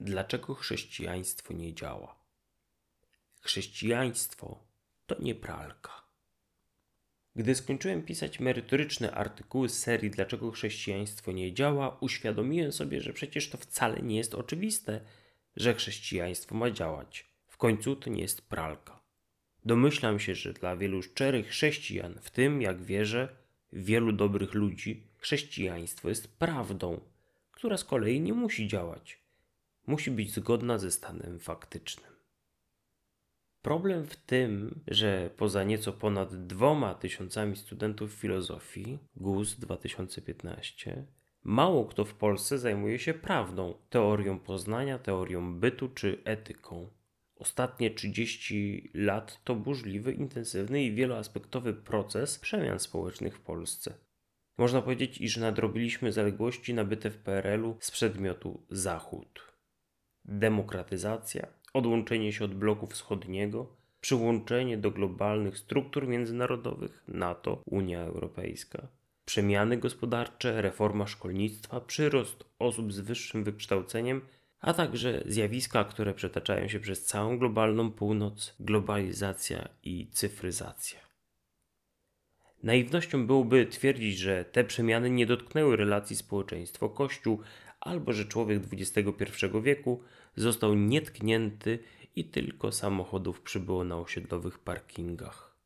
Dlaczego chrześcijaństwo nie działa? Chrześcijaństwo to nie pralka. Gdy skończyłem pisać merytoryczne artykuły z serii Dlaczego chrześcijaństwo nie działa, uświadomiłem sobie, że przecież to wcale nie jest oczywiste, że chrześcijaństwo ma działać. W końcu to nie jest pralka. Domyślam się, że dla wielu szczerych chrześcijan, w tym, jak wierzę, wielu dobrych ludzi, chrześcijaństwo jest prawdą, która z kolei nie musi działać. Musi być zgodna ze stanem faktycznym. Problem w tym, że poza nieco ponad dwoma tysiącami studentów filozofii, GUS 2015, mało kto w Polsce zajmuje się prawdą, teorią poznania, teorią bytu czy etyką. Ostatnie 30 lat to burzliwy, intensywny i wieloaspektowy proces przemian społecznych w Polsce. Można powiedzieć, iż nadrobiliśmy zaległości nabyte w PRL-u z przedmiotu Zachód. Demokratyzacja, odłączenie się od bloku wschodniego, przyłączenie do globalnych struktur międzynarodowych NATO, Unia Europejska, przemiany gospodarcze, reforma szkolnictwa, przyrost osób z wyższym wykształceniem, a także zjawiska, które przetaczają się przez całą globalną północ, globalizacja i cyfryzacja. Naiwnością byłoby twierdzić, że te przemiany nie dotknęły relacji społeczeństwo-kościół, albo że człowiek XXI wieku został nietknięty i tylko samochodów przybyło na osiedlowych parkingach.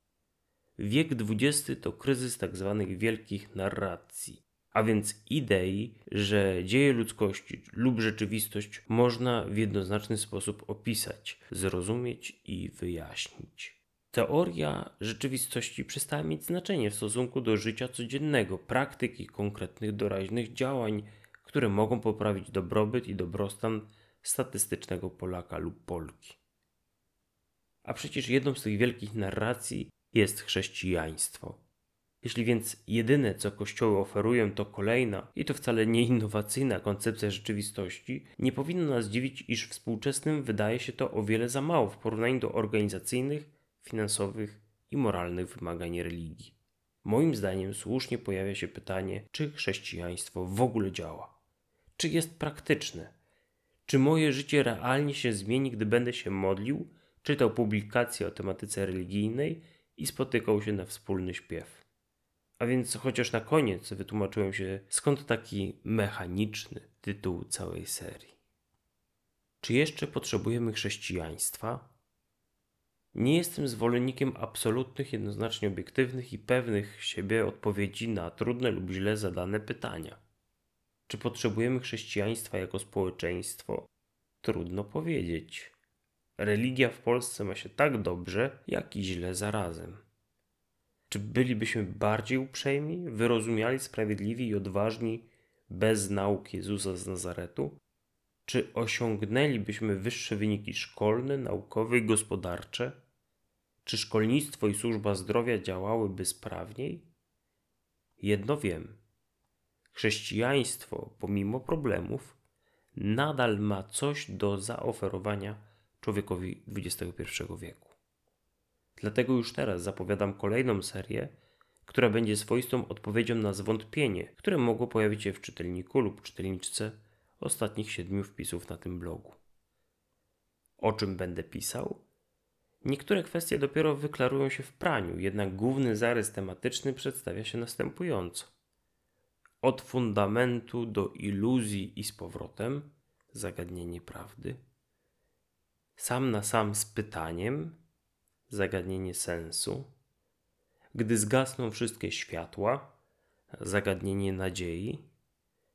Wiek XX to kryzys tzw. Tak wielkich narracji, a więc idei, że dzieje ludzkości lub rzeczywistość można w jednoznaczny sposób opisać, zrozumieć i wyjaśnić. Teoria rzeczywistości przestała mieć znaczenie w stosunku do życia codziennego, praktyki konkretnych doraźnych działań, które mogą poprawić dobrobyt i dobrostan statystycznego Polaka lub Polki. A przecież jedną z tych wielkich narracji jest chrześcijaństwo. Jeśli więc jedyne, co kościoły oferują, to kolejna i to wcale nie innowacyjna koncepcja rzeczywistości, nie powinno nas dziwić, iż współczesnym wydaje się to o wiele za mało w porównaniu do organizacyjnych, finansowych i moralnych wymagań religii. Moim zdaniem słusznie pojawia się pytanie, czy chrześcijaństwo w ogóle działa, czy jest praktyczne, czy moje życie realnie się zmieni, gdy będę się modlił, czytał publikacje o tematyce religijnej i spotykał się na wspólny śpiew. A więc chociaż na koniec wytłumaczyłem się, skąd taki mechaniczny tytuł całej serii. Czy jeszcze potrzebujemy chrześcijaństwa? Nie jestem zwolennikiem absolutnych, jednoznacznie obiektywnych i pewnych siebie odpowiedzi na trudne lub źle zadane pytania. Czy potrzebujemy chrześcijaństwa jako społeczeństwo? Trudno powiedzieć. Religia w Polsce ma się tak dobrze, jak i źle zarazem. Czy bylibyśmy bardziej uprzejmi, wyrozumiali, sprawiedliwi i odważni bez nauk Jezusa z Nazaretu? Czy osiągnęlibyśmy wyższe wyniki szkolne, naukowe i gospodarcze? Czy szkolnictwo i służba zdrowia działałyby sprawniej? Jedno wiem. Chrześcijaństwo, pomimo problemów, nadal ma coś do zaoferowania człowiekowi XXI wieku. Dlatego już teraz zapowiadam kolejną serię, która będzie swoistą odpowiedzią na zwątpienie, które mogło pojawić się w czytelniku lub czytelniczce ostatnich siedmiu wpisów na tym blogu. O czym będę pisał? Niektóre kwestie dopiero wyklarują się w praniu, jednak główny zarys tematyczny przedstawia się następująco. Od fundamentu do iluzji i z powrotem zagadnienie prawdy. Sam na sam z pytaniem zagadnienie sensu. Gdy zgasną wszystkie światła, zagadnienie nadziei.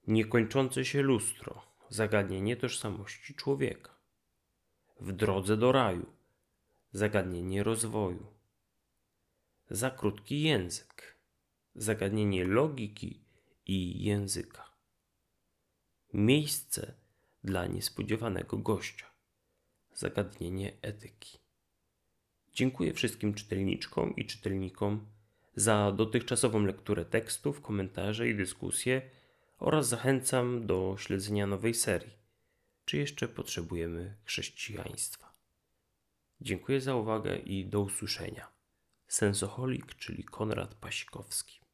Niekończące się lustro, zagadnienie tożsamości człowieka. W drodze do raju, zagadnienie rozwoju. Za krótki język, zagadnienie logiki i języka. Miejsce dla niespodziewanego gościa, zagadnienie etyki. Dziękuję wszystkim czytelniczkom i czytelnikom za dotychczasową lekturę tekstów, komentarze i dyskusje oraz zachęcam do śledzenia nowej serii. Czy jeszcze potrzebujemy chrześcijaństwa? Dziękuję za uwagę i do usłyszenia. Sensoholik, czyli Konrad Pasikowski.